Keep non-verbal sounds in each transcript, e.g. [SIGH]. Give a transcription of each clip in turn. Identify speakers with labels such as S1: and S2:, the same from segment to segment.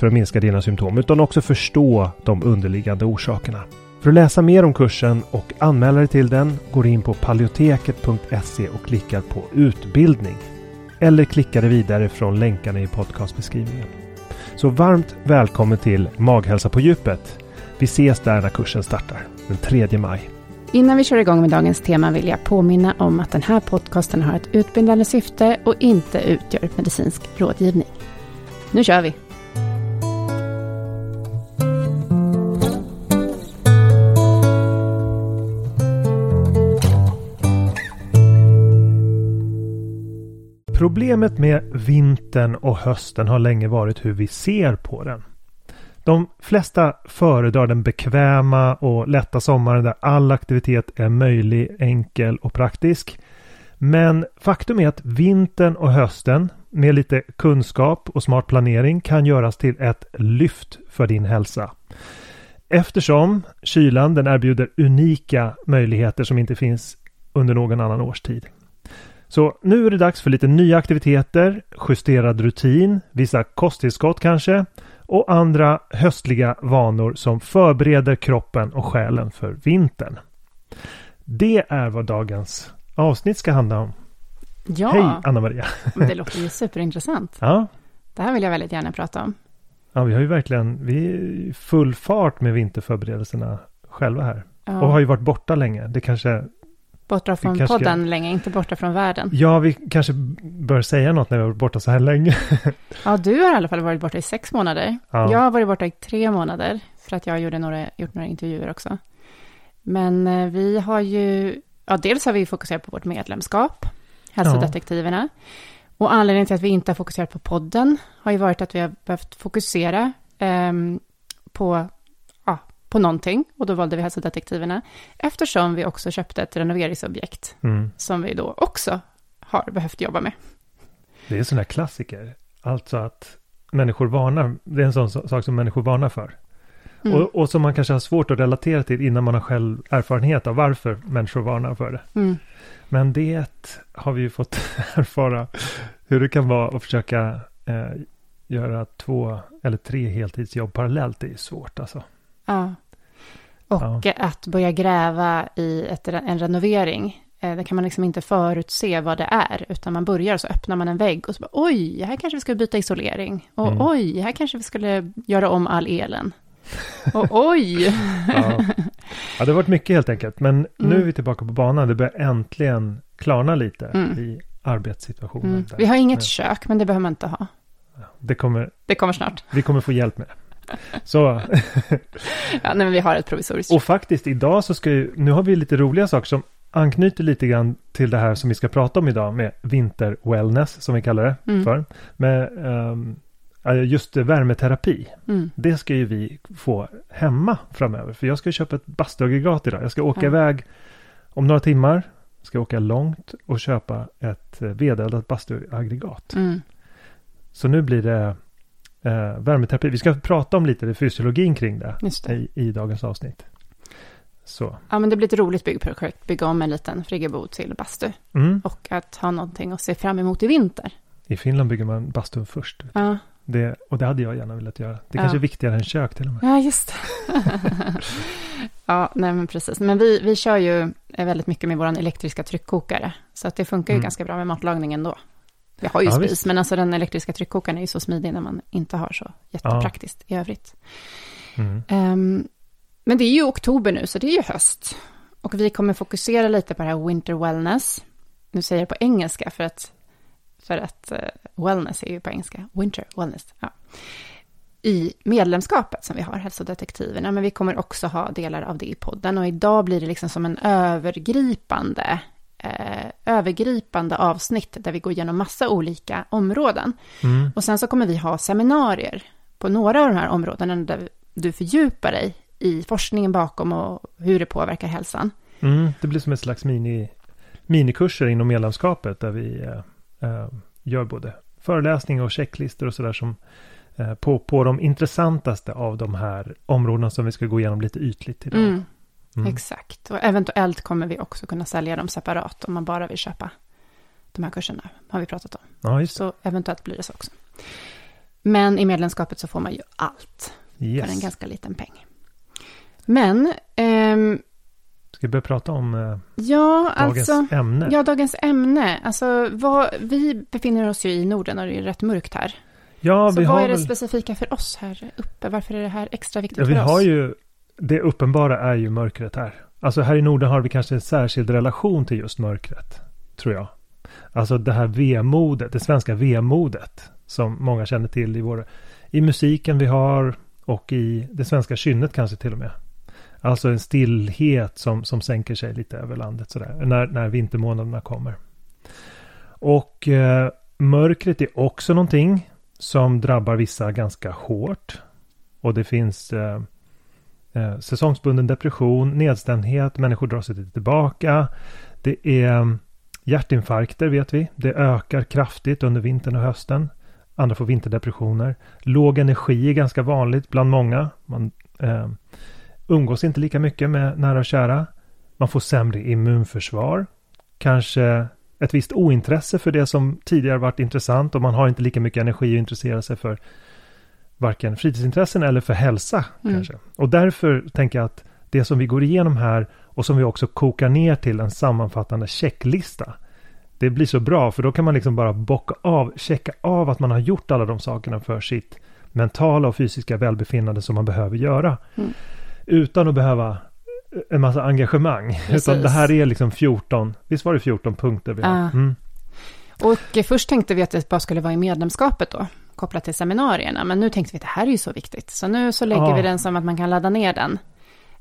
S1: för att minska dina symptom utan också förstå de underliggande orsakerna. För att läsa mer om kursen och anmäla dig till den går in på paleoteket.se och klickar på utbildning. Eller klickar dig vidare från länkarna i podcastbeskrivningen. Så varmt välkommen till Maghälsa på djupet. Vi ses där när kursen startar den 3 maj.
S2: Innan vi kör igång med dagens tema vill jag påminna om att den här podcasten har ett utbildande syfte och inte utgör medicinsk rådgivning. Nu kör vi!
S1: Problemet med vintern och hösten har länge varit hur vi ser på den. De flesta föredrar den bekväma och lätta sommaren där all aktivitet är möjlig, enkel och praktisk. Men faktum är att vintern och hösten med lite kunskap och smart planering kan göras till ett lyft för din hälsa. Eftersom kylan den erbjuder unika möjligheter som inte finns under någon annan årstid. Så nu är det dags för lite nya aktiviteter, justerad rutin, vissa kosttillskott kanske och andra höstliga vanor som förbereder kroppen och själen för vintern. Det är vad dagens avsnitt ska handla om.
S2: Ja,
S1: Hej Anna-Maria! [LAUGHS]
S2: det låter ju superintressant.
S1: Ja.
S2: Det här vill jag väldigt gärna prata om.
S1: Ja, vi har ju verkligen, vi är full fart med vinterförberedelserna själva här.
S2: Ja.
S1: Och har ju varit borta länge. Det kanske
S2: Borta från
S1: kanske
S2: podden länge, inte borta från världen.
S1: Ja, vi kanske bör säga något när vi har varit borta så här länge. [LAUGHS]
S2: Ja, du har i alla fall varit borta i sex månader.
S1: Ja.
S2: Jag har varit borta i tre månader, för att jag gjorde några, gjort några intervjuer också. Men eh, vi har ju, ja dels har vi fokuserat på vårt medlemskap, Hälsodetektiverna. Och anledningen till att vi inte har fokuserat på podden har ju varit att vi har behövt fokusera ehm, på, ja, på någonting. Och då valde vi Hälsodetektiverna. Eftersom vi också köpte ett renoveringsobjekt
S1: Mm.
S2: som vi då också har behövt jobba med.
S1: Det är en sån där klassiker. Alltså att människor varnar. Det är en sån sak som människor varnar för.
S2: Mm.
S1: Och, och som man kanske har svårt att relatera till innan man har själv erfarenhet av varför människor varnar för det.
S2: Mm.
S1: Men det har vi ju fått [LAUGHS] erfara hur det kan vara att försöka eh, göra två eller tre heltidsjobb parallellt. Det är svårt alltså.
S2: Ja. Och eh, att börja gräva i ett, en renovering, eh, det kan man liksom inte förutse vad det är, utan man börjar och så öppnar man en vägg och så bara, oj, här kanske vi skulle byta isolering. Och
S1: Mm.
S2: oj, här kanske vi skulle göra om all elen. Och oj! [LAUGHS]
S1: Ja. ja, det har varit mycket helt enkelt. Men nu
S2: Mm.
S1: är vi tillbaka på banan. Det börjar äntligen klarna lite
S2: Mm.
S1: i arbetssituationen.
S2: Mm.
S1: där.
S2: Vi har inget
S1: Men
S2: kök, men det behöver man inte ha.
S1: Det kommer,
S2: Det kommer snart.
S1: vi kommer få hjälp med det. Så,
S2: Ja, [LAUGHS] nej, men vi har ett provisoriskt
S1: och faktiskt idag så ska ju, nu har vi lite roliga saker som anknyter lite grann till det här som vi ska prata om idag med vinter-wellness som vi kallar det
S2: Mm.
S1: för. Med ehm, just värmeterapi.
S2: Mm.
S1: Det ska ju vi få hemma framöver. För jag ska köpa ett bastuaggregat idag. Jag ska åka
S2: Ja.
S1: iväg om några timmar. Ska åka långt och köpa ett eh, vedeldat bastuaggregat.
S2: Mm.
S1: Så nu blir det eh, värmeterapi. Vi ska prata om lite fysiologin kring det
S2: det.
S1: i, i dagens avsnitt. Så.
S2: Ja, men det blir ett roligt byggprojekt, bygga om en liten friggebod till bastu.
S1: Mm.
S2: Och att ha någonting att se fram emot i vinter.
S1: I Finland bygger man bastun först.
S2: Ja,
S1: Det, och det hade jag gärna velat göra. Det
S2: Ja.
S1: kanske är viktigare än kök till och med.
S2: ja just det. [LAUGHS] ja, nej men precis. Men vi, vi kör ju väldigt mycket med vår elektriska tryckkokare. Så att det funkar ju
S1: Mm.
S2: ganska bra med matlagningen då. Vi har ju
S1: Ja,
S2: spis,
S1: visst.
S2: men alltså den elektriska tryckkokaren är ju så smidig när man inte har så jättepraktiskt i övrigt.
S1: Mm.
S2: Ehm, men det är ju oktober nu, så det är ju höst. Och vi kommer fokusera lite på det här winter wellness. Nu säger jag det på engelska för att, för att eh, wellness är ju på engelska. Winter wellness, ja. I medlemskapet som vi har, hälsodetektiverna. Men vi kommer också ha delar av det i podden. Och idag blir det liksom som en övergripande, eh, övergripande avsnitt där vi går igenom massa olika områden.
S1: Mm.
S2: Och sen så kommer vi ha seminarier på några av de här områdena där du fördjupar dig i forskningen bakom och hur det påverkar hälsan.
S1: Mm. Det blir som ett slags mini, minikurser inom medlemskapet där vi eh, eh, gör både föreläsningar och checklistor och sådär som eh, på, på de intressantaste av de här områdena som vi ska gå igenom lite ytligt idag.
S2: Mm,
S1: Mm.
S2: Exakt. Och eventuellt kommer vi också kunna sälja dem separat om man bara vill köpa de här kurserna, har vi pratat om.
S1: Ja.
S2: Så eventuellt blir det så också. Men i medlemskapet så får man ju allt för en
S1: Yes.
S2: ganska liten peng. Men, ehm,
S1: Ska vi börja prata om eh,
S2: ja,
S1: dagens
S2: alltså...
S1: ämne?
S2: Ja, dagens ämne. Alltså, vad, vi befinner oss ju i Norden och det är rätt mörkt här.
S1: Ja,
S2: så
S1: vi
S2: vad
S1: har
S2: är det
S1: väl...
S2: specifika för oss här uppe? Varför är det här extra viktigt
S1: Ja, vi
S2: för oss?
S1: har ju... Det uppenbara är ju mörkret här. Alltså här i Norden har vi kanske en särskild relation till just mörkret. Tror jag. Alltså det här vemodet, det svenska vemodet. Som många känner till i, vår, i musiken vi har och i det svenska kynnet kanske till och med. Alltså en stillhet som, som sänker sig lite över landet sådär. När, när vintermånaderna kommer. Och eh, mörkret är också någonting som drabbar vissa ganska hårt. Och det finns eh, eh, säsongsbunden depression, nedstämdhet, människor drar sig lite tillbaka. Det är mm, hjärtinfarkter vet vi. Det ökar kraftigt under vintern och hösten. Andra får vinterdepressioner. Låg energi är ganska vanligt bland många. Man eh, umgås inte lika mycket med nära och kära. Man får sämre immunförsvar. Kanske ett visst ointresse för det som tidigare varit intressant och man har inte lika mycket energi att intressera sig för varken fritidsintressen eller för hälsa
S2: Mm.
S1: kanske. Och därför tänker jag att det som vi går igenom här och som vi också kokar ner till en sammanfattande checklista. Det blir så bra för då kan man liksom bara bocka av, checka av att man har gjort alla de sakerna för sitt mentala och fysiska välbefinnande som man behöver göra.
S2: Mm.
S1: Utan att behöva en massa engagemang.
S2: Precis.
S1: Utan det här är liksom 14, visst var det 14 punkter vi har? Mm.
S2: Och eh, först tänkte vi att det bara skulle vara i medlemskapet då, kopplat till seminarierna. Men nu tänkte vi att det här är ju så viktigt. Så nu så lägger
S1: Ja.
S2: vi den som att man kan ladda ner den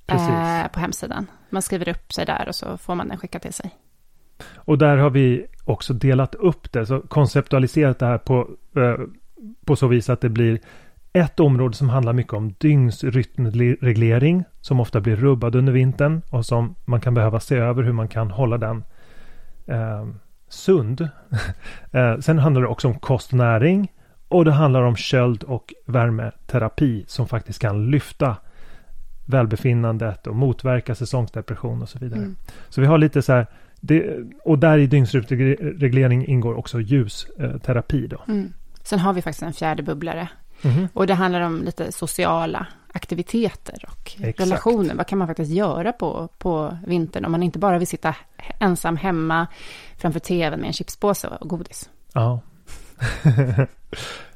S2: eh, på hemsidan. Man skriver upp sig där och så får man den skickad till sig.
S1: Och där har vi också delat upp det, så konceptualiserat det här på, eh, på så vis att det blir ett område som handlar mycket om dygnsrytmreglering som ofta blir rubbad under vintern och som man kan behöva se över hur man kan hålla den eh, sund. [LAUGHS] eh, sen handlar det också om kost och näring och det handlar om köld och värmeterapi som faktiskt kan lyfta välbefinnandet och motverka säsongsdepression och så vidare.
S2: Mm.
S1: Så vi har lite så här, det, och där i dygnsrytmreglering ingår också ljusterapi då.
S2: Mm. Sen har vi faktiskt en fjärde bubblare.
S1: Mhm.
S2: Och det handlar om lite sociala aktiviteter och
S1: Exakt.
S2: relationer. Vad kan man faktiskt göra på, på vintern om man inte bara vill sitta ensam hemma framför tvn med en chipspåse och godis
S1: Ja.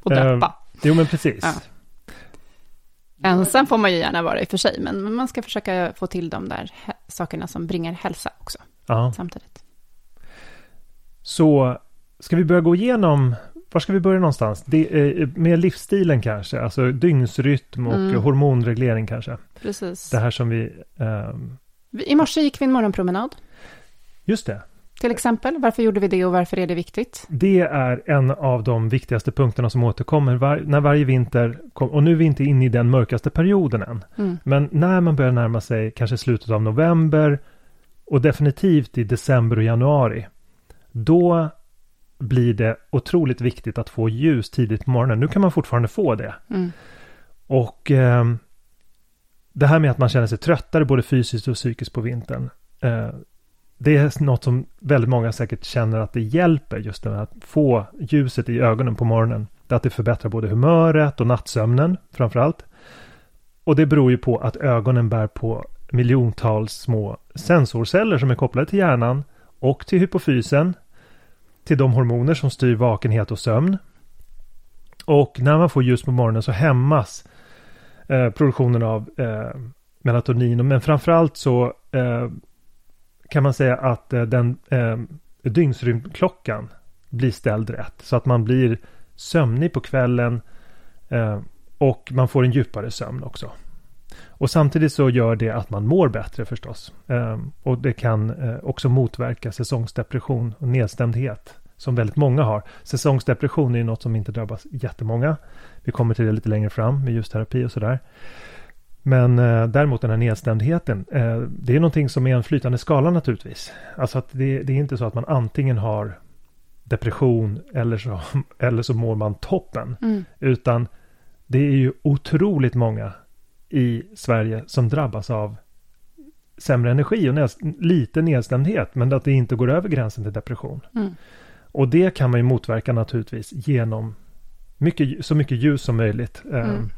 S2: Och
S1: Ehm,
S2: döpa.
S1: Jo men precis.
S2: Ja. Ensam får man ju gärna vara i och för sig, men man ska försöka få till de där sakerna som bringar hälsa också
S1: Ja.
S2: samtidigt.
S1: Så ska vi börja gå igenom, var ska vi börja någonstans? Det, eh, med livsstilen kanske, alltså dygnsrytm och
S2: Mm.
S1: hormonreglering kanske.
S2: Precis.
S1: Det här som vi, ehm,
S2: Vi- I morse gick vi en morgonpromenad.
S1: just det,
S2: till exempel? Varför gjorde vi det och varför är det viktigt?
S1: Det är en av de viktigaste punkterna som återkommer var, när varje vinter, kom, och nu är vi inte inne i den mörkaste perioden än, mm. men när man börjar närma sig kanske slutet av november och definitivt i december och januari, då blir det otroligt viktigt att få ljus tidigt på morgonen. Nu kan man fortfarande få det. Mm. Och eh, det här med att man känner sig tröttare både fysiskt och psykiskt på vintern. Eh, det är något som väldigt många säkert känner att det hjälper just det att få ljuset i ögonen på morgonen. Att det förbättrar både humöret och nattsömnen framförallt. Och det beror ju på att ögonen bär på miljontals små sensorceller som är kopplade till hjärnan och till hypofysen. Till de hormoner som styr vakenhet och sömn. Och när man får ljus på morgonen så hämmas eh, produktionen av eh, melatonin. Men framförallt så eh, kan man säga att eh, den eh, dygnsrymdklockan blir ställd rätt. Så att man blir sömnig på kvällen eh, och man får en djupare sömn också. Och samtidigt så gör det att man mår bättre förstås. Eh, och det kan eh, också motverka säsongsdepression och nedstämdhet som väldigt många har. Säsongsdepression är ju något som inte drabbas jättemånga. Vi kommer till det lite längre fram med ljusterapi och sådär. Men eh, däremot den här nedstämdheten, eh, det är någonting som är en flytande skala naturligtvis. Alltså att det, det, är inte så att man antingen har depression eller så, [LAUGHS] eller så mår man toppen. Mm. Utan det är ju otroligt många i Sverige som drabbas av sämre energi och näst, lite nedstämdhet, men att det inte går över gränsen till depression. Mm. Och det kan man ju motverka naturligtvis genom mycket, så mycket ljus som möjligt.
S2: Mm.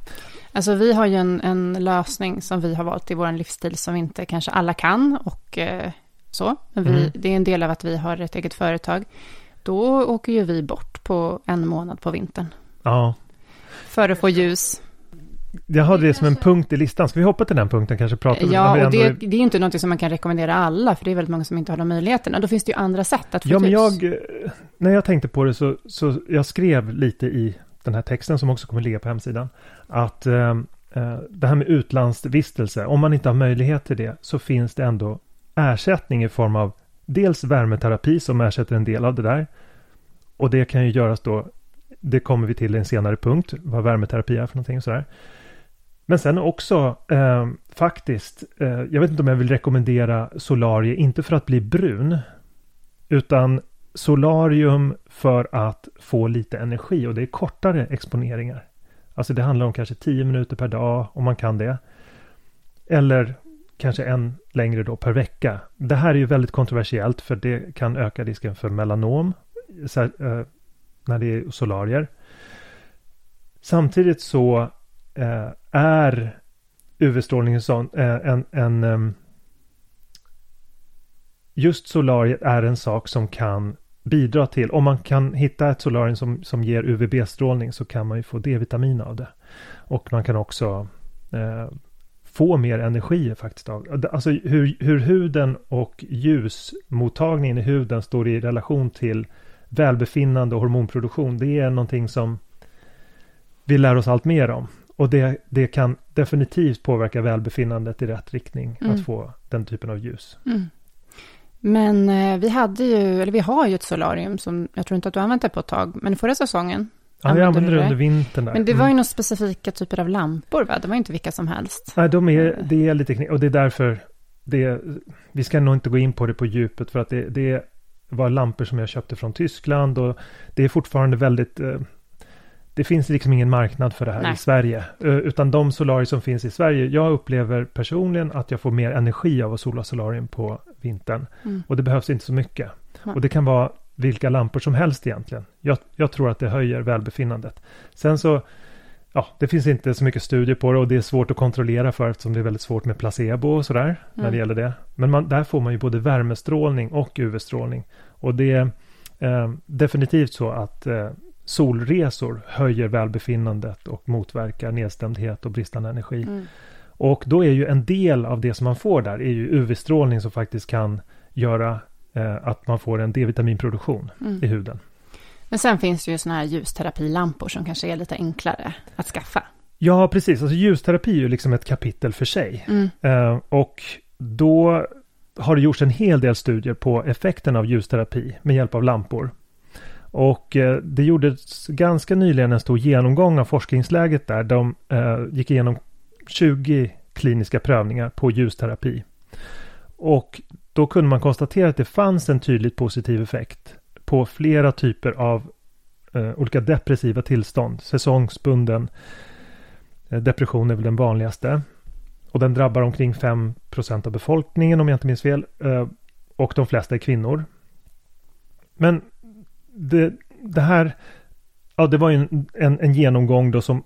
S2: Alltså vi har ju en, en, lösning som vi har valt i vår livsstil som inte kanske alla kan och eh, så. Men vi, mm. det är en del av att vi har ett eget företag. Då åker ju vi bort på en månad på vintern.
S1: Ja.
S2: För att få ljus.
S1: Jag hade det som en punkt i listan. Ska vi hoppa till den punkten kanske? Prata
S2: ja, och det, det är inte något som man kan rekommendera alla, för det är väldigt många som inte har de möjligheterna. Då finns det ju andra sätt att få
S1: Ja, men jag, när jag tänkte på det så, så jag skrev lite i den här texten som också kommer ligga på hemsidan. Att ehm, eh, det här med utlandsvistelse, om man inte har möjlighet till det så finns det ändå ersättning i form av dels värmeterapi som ersätter en del av det där. Och det kan ju göras då, det kommer vi till i en senare punkt, vad värmeterapi är för någonting och sådär. Men sen också eh, faktiskt, eh, jag vet inte om jag vill rekommendera solarie, inte för att bli brun, utan solarium för att få lite energi och det är kortare exponeringar. Alltså det handlar om kanske 10 minuter per dag om man kan det. Eller kanske en längre då per vecka. Det här är ju väldigt kontroversiellt för det kan öka risken för melanom här, eh, när det är solarier. Samtidigt så eh, är UV-strålningen eh, en, en ehm, just solariet är en sak som kan bidra till, om man kan hitta ett solarium som, som ger UVB-strålning så kan man ju få D-vitamin av det. Och man kan också eh, få mer energi faktiskt av Alltså hur, hur huden och ljusmottagningen i huden står i relation till välbefinnande och hormonproduktion. Det är någonting som vi lär oss allt mer om. Och det, det kan definitivt påverka välbefinnandet i rätt riktning mm. att få den typen av ljus. Mm.
S2: Men eh, vi hade ju, eller vi har ju ett solarium som jag tror inte att du använt det på ett tag, men förra säsongen
S1: Ja, jag använde det under vintern. Där.
S2: Men det var ju mm. några specifika typer av lampor, va? Det var inte vilka som helst.
S1: Nej, de är, eh. det är lite knepigt. Och det är därför det, vi ska nog inte gå in på det på djupet, för att det, det var lampor som jag köpte från Tyskland och det är fortfarande väldigt eh, det finns liksom ingen marknad för det här Nej. i Sverige. Utan de solarier som finns i Sverige, jag upplever personligen att jag får mer energi av att sola solarium på vintern. Mm. Och det behövs inte så mycket. Och det kan vara vilka lampor som helst egentligen. Jag, jag, tror att det höjer välbefinnandet. Sen så, ja, det finns inte så mycket studier på det och det är svårt att kontrollera för eftersom det är väldigt svårt med placebo och sådär mm. när det gäller det. Men man, där får man ju både värmestrålning och UV-strålning. Och det är eh, definitivt så att eh, solresor höjer välbefinnandet och motverkar nedstämdhet och bristande energi. Mm. Och då är ju en del av det som man får där är ju UV-strålning som faktiskt kan göra eh, att man får en D-vitaminproduktion mm. i huden.
S2: Men sen finns det ju sådana här ljusterapilampor som kanske är lite enklare att skaffa.
S1: Ja, precis. Alltså ljusterapi är ju liksom ett kapitel för sig. Mm. Eh, och då har det gjorts en hel del studier på effekten av ljusterapi med hjälp av lampor. Och eh, det gjordes ganska nyligen en stor genomgång av forskningsläget där. De eh, gick igenom 20 kliniska prövningar på ljusterapi. Och då kunde man konstatera att det fanns en tydligt positiv effekt på flera typer av eh, olika depressiva tillstånd. Säsongsbunden eh, depression är väl den vanligaste. Och den drabbar omkring 5% av befolkningen om jag inte minns fel. Eh, och de flesta är kvinnor. Men det, det här, ja det var ju en, en, en genomgång då som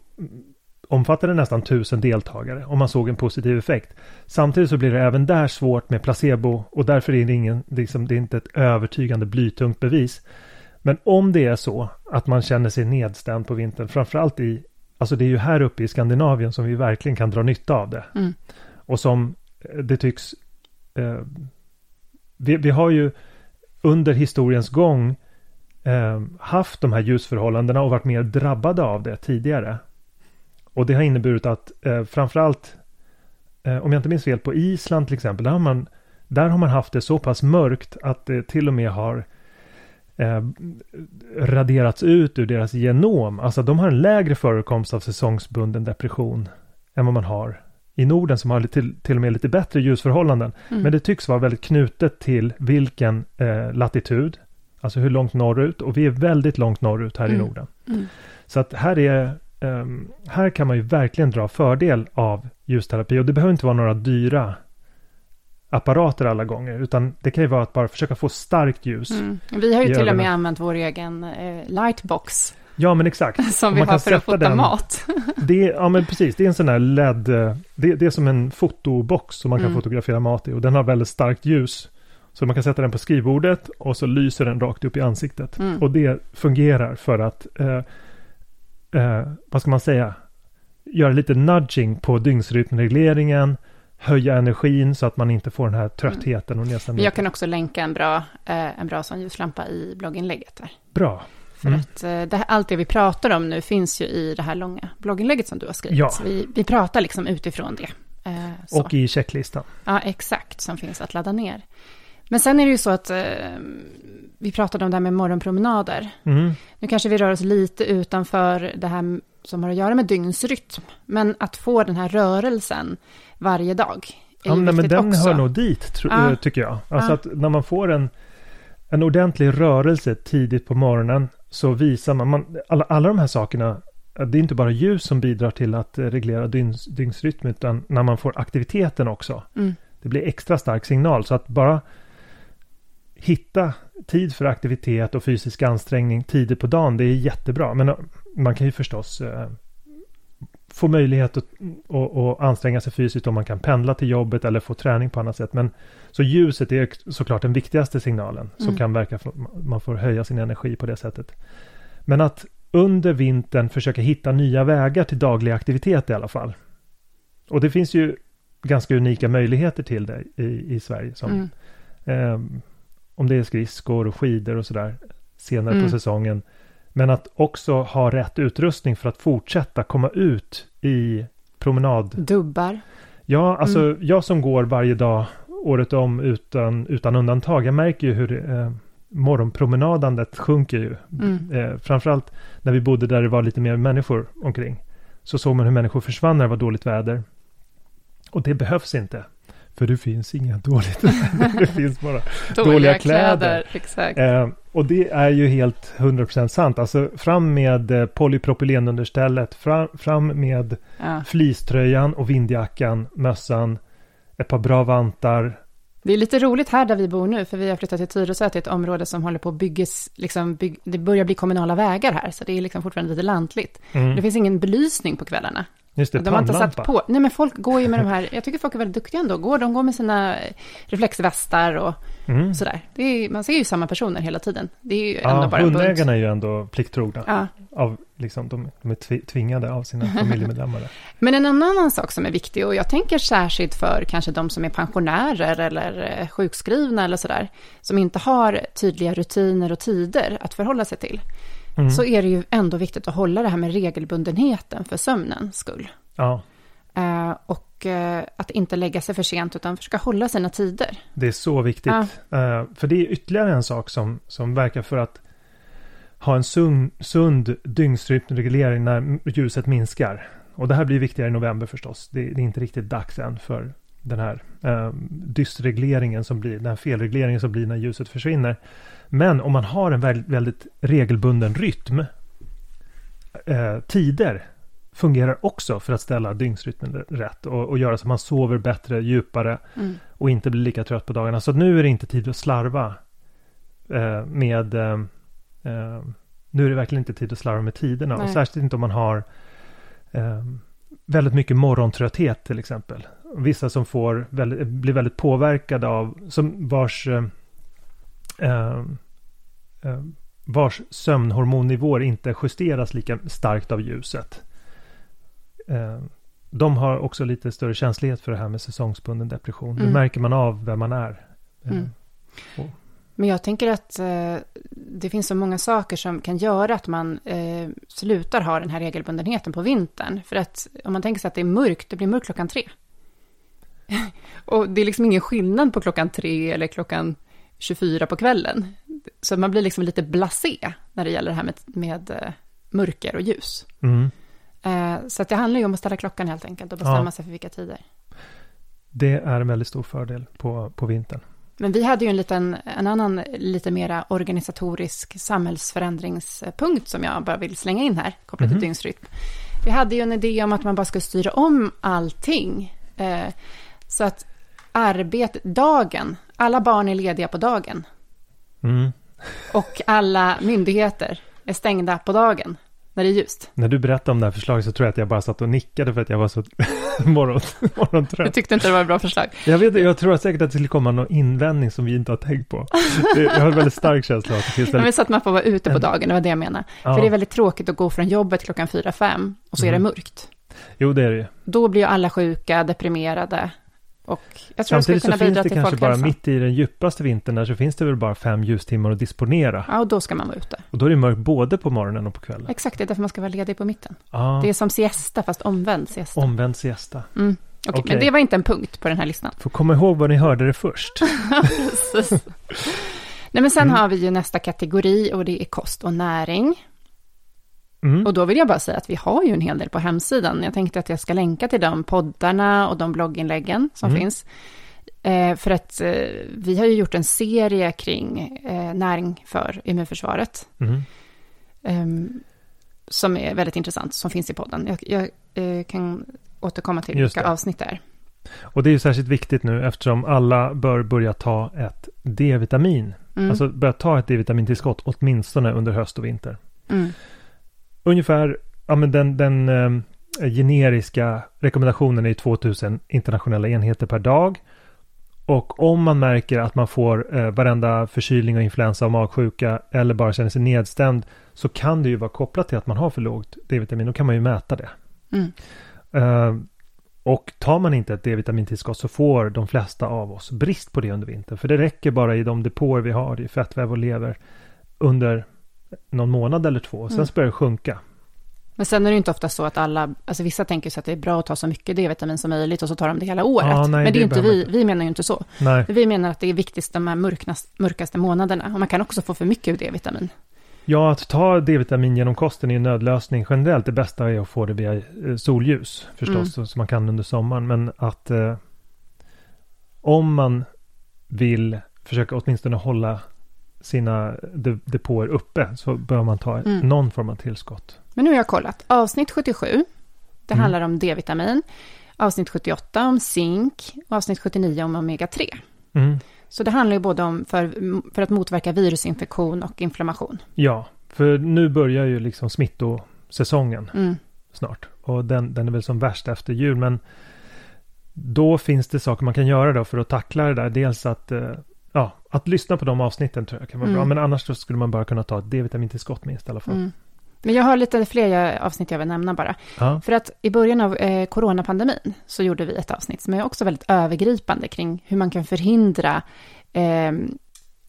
S1: omfattade nästan tusen deltagare och man såg en positiv effekt. Samtidigt så blir det även där svårt med placebo och därför är det, ingen, liksom, det är inte ett övertygande blytungt bevis. Men om det är så att man känner sig nedstämd på vintern, framförallt i, alltså det är ju här uppe i Skandinavien som vi verkligen kan dra nytta av det. Mm. Och som eh, det tycks, eh, vi, vi har ju under historiens gång eh, haft de här ljusförhållandena och varit mer drabbade av det tidigare. Och det har inneburit att eh, framförallt, eh, om jag inte minns fel, på Island till exempel, där har man, där har man haft det så pass mörkt att det till och med har eh, raderats ut ur deras genom. Alltså de har en lägre förekomst av säsongsbunden depression än vad man har i Norden som har till, till och med lite bättre ljusförhållanden. Mm. Men det tycks vara väldigt knutet till vilken eh, latitud, alltså hur långt norrut, och vi är väldigt långt norrut här mm. i Norden. Mm. Så att här är um, här kan man ju verkligen dra fördel av ljusterapi och det behöver inte vara några dyra apparater alla gånger, utan det kan ju vara att bara försöka få starkt ljus. Mm.
S2: Vi har ju till ögonen. och med använt vår egen eh, lightbox.
S1: Ja, men exakt. [LAUGHS]
S2: Som vi har för att fota den, mat. [LAUGHS]
S1: det, ja, men precis. Det är en sån här LED, det, det är som en fotobox som man kan mm. fotografera mat i och den har väldigt starkt ljus. Så man kan sätta den på skrivbordet och så lyser den rakt upp i ansiktet. Mm. Och det fungerar för att eh, eh, vad ska man säga, göra lite nudging på dygnsrytmregleringen, höja energin så att man inte får den här tröttheten och
S2: nedstämdheten. Jag kan också länka en bra, eh, en bra sån ljuslampa i blogginlägget där.
S1: Bra.
S2: För mm. att eh, det, allt det vi pratar om nu finns ju i det här långa blogginlägget som du har skrivit. Ja. Vi, vi pratar liksom utifrån det.
S1: Eh, och i checklistan.
S2: Ja, exakt, som finns att ladda ner. Men sen är det ju så att eh, vi pratade om det här med morgonpromenader. Mm. Nu kanske vi rör oss lite utanför det här som har att göra med dygnsrytm. Men att få den här rörelsen varje dag är ja, ju men
S1: den
S2: också.
S1: hör nog dit, tro, ja. tycker jag. Alltså ja. att när man får en, en ordentlig rörelse tidigt på morgonen så visar man, man alla, alla de här sakerna det är inte bara ljus som bidrar till att reglera dygns, dygnsrytm, utan när man får aktiviteten också. Mm. Det blir extra stark signal, så att bara hitta tid för aktivitet och fysisk ansträngning tidigt på dagen, det är jättebra. Men man kan ju förstås eh, få möjlighet att och, och anstränga sig fysiskt om man kan pendla till jobbet eller få träning på annat sätt. Men så ljuset är såklart den viktigaste signalen som mm. kan verka för man får höja sin energi på det sättet. Men att under vintern försöka hitta nya vägar till daglig aktivitet i alla fall. Och det finns ju ganska unika möjligheter till det i, i Sverige. Som, mm. eh, om det är skridskor och skidor och sådär senare mm. på säsongen. Men att också ha rätt utrustning för att fortsätta komma ut i promenad.
S2: Dubbar.
S1: Ja, alltså mm. jag som går varje dag året om utan, utan undantag. Jag märker ju hur eh, morgonpromenadandet sjunker ju. Mm. Eh, framförallt när vi bodde där det var lite mer människor omkring. Så såg man hur människor försvann när det var dåligt väder. Och det behövs inte. För det finns inga dåligt [LAUGHS] Det finns bara [LAUGHS] dåliga, dåliga kläder. kläder.
S2: Exakt.
S1: Eh, och det är ju helt 100% sant. Alltså fram med eh, polypropylenunderstället. Fram, fram med ja. fleecetröjan och vindjackan, mössan. Ett par bra vantar.
S2: Det är lite roligt här där vi bor nu, för vi har flyttat till Tyresö, till ett område som håller på att byggas, liksom bygg, det börjar bli kommunala vägar här, så det är liksom fortfarande lite lantligt. Mm. Det finns ingen belysning på kvällarna.
S1: Just det, de har inte satt på.
S2: Nej, men folk går ju med de här, jag tycker folk är väldigt duktiga ändå. Går, de går med sina reflexvästar och mm. sådär. Är, man ser ju samma personer hela tiden. Det är ju ändå
S1: ja,
S2: bara
S1: hundägarna är ju ändå plikttrogna. Ja. Av, liksom, de, de är tvingade av sina [LAUGHS] familjemedlemmar.
S2: men en annan sak som är viktig, och jag tänker särskilt för kanske de som är pensionärer eller eh, sjukskrivna eller sådär, som inte har tydliga rutiner och tider att förhålla sig till mm. så är det ju ändå viktigt att hålla det här med regelbundenheten för sömnens skull.
S1: Ja.
S2: Eh, och eh, att inte lägga sig för sent utan försöka hålla sina tider.
S1: Det är så viktigt. Ja. Eh, för det är ytterligare en sak som, som verkar för att ha en sund, sund dygnsrytmreglering när ljuset minskar. Och det här blir viktigare i november förstås. Det, det är inte riktigt dags än för den här eh, dysregleringen som blir, den här felregleringen som blir när ljuset försvinner. Men om man har en väldigt, väldigt regelbunden rytm, eh, tider fungerar också för att ställa dygnsrytmen rätt och, och göra så att man sover bättre, djupare mm. och inte blir lika trött på dagarna. Så nu är det inte tid att slarva eh, med eh, eh, nu är det verkligen inte tid att slarva med tiderna Nej. och särskilt inte om man har eh, väldigt mycket morgontrötthet till exempel. Vissa som får väldigt, blir väldigt påverkade av, som vars eh, vars sömnhormonnivåer inte justeras lika starkt av ljuset. Eh, de har också lite större känslighet för det här med säsongsbunden depression. Mm. Det märker man av vem man är. Eh, mm.
S2: Men jag tänker att eh, det finns så många saker som kan göra att man eh, slutar ha den här regelbundenheten på vintern. För att om man tänker sig att det är mörkt, det blir mörkt klockan tre. [LAUGHS] och det är liksom ingen skillnad på klockan tre eller klockan 24 på kvällen. Så man blir liksom lite blasé när det gäller det här med, med uh, mörker och ljus. Mm. Uh, så det handlar ju om att ställa klockan helt enkelt och bestämma ja. sig för vilka tider.
S1: Det är en väldigt stor fördel på, på vintern.
S2: Men vi hade ju en, liten, en annan lite mera organisatorisk samhällsförändringspunkt som jag bara vill slänga in här, kopplat mm. till mhm. dygnsrytm. Vi hade ju en idé om att man bara skulle styra om allting. Uh, så att arbete, dagen, alla barn är lediga på dagen. Mm. Och alla myndigheter är stängda på dagen när det är ljust.
S1: När du berättade om det här förslaget så tror jag att jag bara satt och nickade för att jag var så [LAUGHS] morgon, morgontrött.
S2: Du tyckte inte det var ett bra förslag?
S1: Jag, vet, jag tror säkert att det skulle komma någon invändning som vi inte har tänkt på. Jag har en väldigt stark känsla av att det finns väldigt...
S2: Men så att man får vara ute på dagen, det var det jag menade. Ja. För det är väldigt tråkigt att gå från jobbet klockan fyra fem och så mm. är det mm. mörkt.
S1: Jo, det är det ju.
S2: Då blir ju alla sjuka, deprimerade. Och jag tror
S1: Samtidigt så finns det kanske bara mitt i den djupaste vintern där så finns det väl bara fem ljustimmar att disponera.
S2: Ja, och då ska man vara ute.
S1: Och då är det mörkt både på morgonen och på kvällen.
S2: Exakt, det är därför man ska vara ledig på mitten. Ah. Det är som siesta, fast omvänd siesta.
S1: Omvänd siesta.
S2: Mm. Okay, okay. Men det var inte en punkt på den här listan.
S1: Får komma ihåg var ni hörde det först. [LAUGHS] [LAUGHS]
S2: Nej, men sen mm. har vi ju nästa kategori och det är kost och näring. Mm. Och då vill jag bara säga att vi har ju en hel del på hemsidan. Jag tänkte att jag ska länka till de poddarna och de blogginläggen som mm. finns. Eh, för att eh, vi har ju gjort en serie kring eh, näring för immunförsvaret. Mm. Ehm, som är väldigt intressant, som finns i podden. Jag, jag eh, kan återkomma till vilka avsnitt det är.
S1: Och det är ju särskilt viktigt nu eftersom alla bör börja ta ett D-vitamin. Mm. Alltså börja ta ett D-vitamintillskott åtminstone under höst och vinter. Mm ungefär, ja men den, den eh, generiska rekommendationen är 2000 internationella enheter per dag. Och om man märker att man får eh, varenda förkylning och influensa och magsjuka eller bara känner sig nedstämd så kan det ju vara kopplat till att man har för lågt D-vitamin. Då kan man ju mäta det. Mm. Uh, och tar man inte ett D-vitamintillskott så får de flesta av oss brist på det under vintern. För det räcker bara i de depåer vi har i fettväv och lever under någon månad eller två. Sen mm. börjar det sjunka.
S2: Men sen är det inte ofta så att alla, alltså vissa tänker sig att det är bra att ta så mycket D-vitamin som möjligt och så tar de det hela året. Ja, nej, Men det är inte vi, vi menar ju inte så. Nej. Vi menar att det är viktigast de här mörknast, mörkaste månaderna. Och man kan också få för mycket D-vitamin.
S1: Ja, att ta D-vitamin genom kosten är en nödlösning generellt. Det bästa är att få det via eh, solljus förstås, mm. som man kan under sommaren. Men att eh, om man vill försöka åtminstone hålla sina depåer uppe så bör man ta mm. någon form av tillskott.
S2: Men nu har jag kollat. Avsnitt 77, det mm. handlar om D-vitamin. Avsnitt 78 om zink och avsnitt 79 om omega-3. Mm. Så det handlar ju både om för, för att motverka virusinfektion och inflammation.
S1: Ja, för nu börjar ju liksom smittosäsongen mm. snart. Och den, den är väl som värst efter jul. Men då finns det saker man kan göra då för att tackla det där. Dels att eh, ja, att lyssna på de avsnitten tror jag kan vara mm. bra. Men annars så skulle man bara kunna ta ett D-vitamintillskott minst i alla fall. Mm.
S2: Men jag har lite fler avsnitt jag vill nämna bara. Ja. För att i början av eh, coronapandemin så gjorde vi ett avsnitt som är också väldigt övergripande kring hur man kan förhindra eh,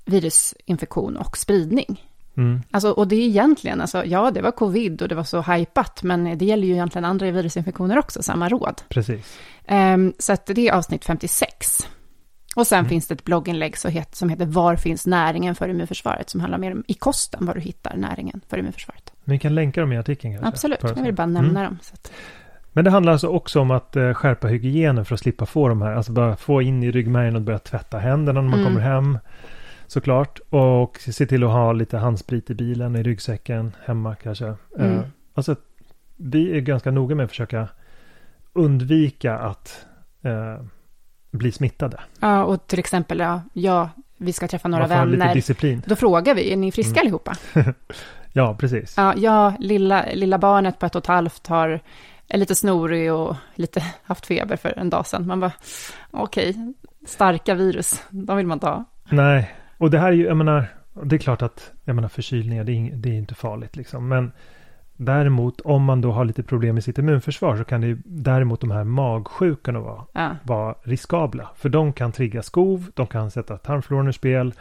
S2: virusinfektion och spridning. Mm. Alltså, och det är egentligen, alltså, ja det var covid och det var så hypat, men det gäller ju egentligen andra virusinfektioner också, samma råd.
S1: Precis.
S2: Um, så att det är avsnitt 56. Och sen mm. finns det ett blogginlägg som heter Var finns näringen för immunförsvaret? Som handlar mer om i kosten, var du hittar näringen för immunförsvaret.
S1: Vi kan länka dem i artikeln kanske?
S2: Absolut, jag vill bara nämna mm. dem. Att...
S1: Men det handlar alltså också om att uh, skärpa hygienen för att slippa få de här, alltså bara få in i ryggmärgen och börja tvätta händerna när man mm. kommer hem. Såklart. Och se till att ha lite handsprit i bilen, i ryggsäcken, hemma kanske. Mm. Uh, alltså, vi är ganska noga med att försöka undvika att uh, bli smittade.
S2: Ja, och till exempel, ja, ja vi ska träffa några vänner. Då frågar vi, är ni friska mm. allihopa? [LAUGHS]
S1: ja, precis.
S2: Ja, ja lilla, lilla barnet på ett och ett halvt har, är lite snorig och lite [LAUGHS] haft feber för en dag sedan. Man bara, okej, okay, starka virus, de vill man inte ha.
S1: Nej, och det här är ju, jag menar, det är klart att, jag menar förkylningar, det är, det är inte farligt liksom, men Däremot om man då har lite problem med sitt immunförsvar så kan det ju däremot de här magsjukorna vara, ja. vara riskabla. För de kan trigga skov, de kan sätta tarmfloran ur spel.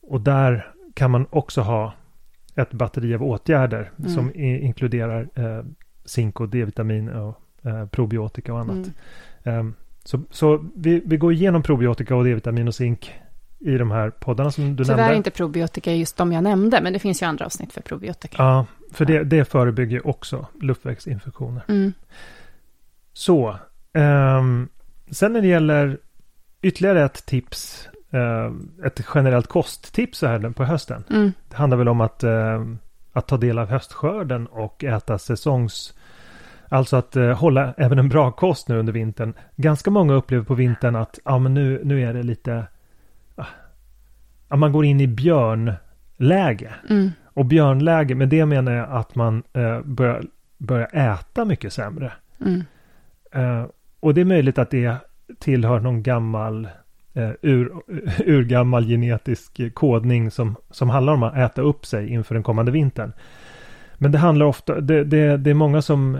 S1: Och där kan man också ha ett batteri av åtgärder mm. som inkluderar eh, zink och D-vitamin och eh, probiotika och annat. Mm. Um, så, så vi, vi går igenom probiotika och D-vitamin och zink i de här poddarna som du
S2: Tyvärr
S1: nämnde.
S2: Tyvärr inte probiotika just de jag nämnde, men det finns ju andra avsnitt för probiotika.
S1: Ja, för det, det förebygger också luftvägsinfektioner. Mm. Så, um, sen när det gäller ytterligare ett tips, uh, ett generellt kosttips så här på hösten. Mm. Det handlar väl om att, uh, att ta del av höstskörden och äta säsongs Alltså att uh, hålla även en bra kost nu under vintern. Ganska många upplever på vintern att ja, men nu, nu är det lite... Uh, man går in i björnläge. Mm. Och björnläge, med det menar jag att man uh, börjar, börjar äta mycket sämre. Mm. Uh, och det är möjligt att det tillhör någon gammal uh, ur, [LAUGHS] urgammal genetisk kodning som, som handlar om att äta upp sig inför den kommande vintern. Men det handlar ofta, det, det, det är många som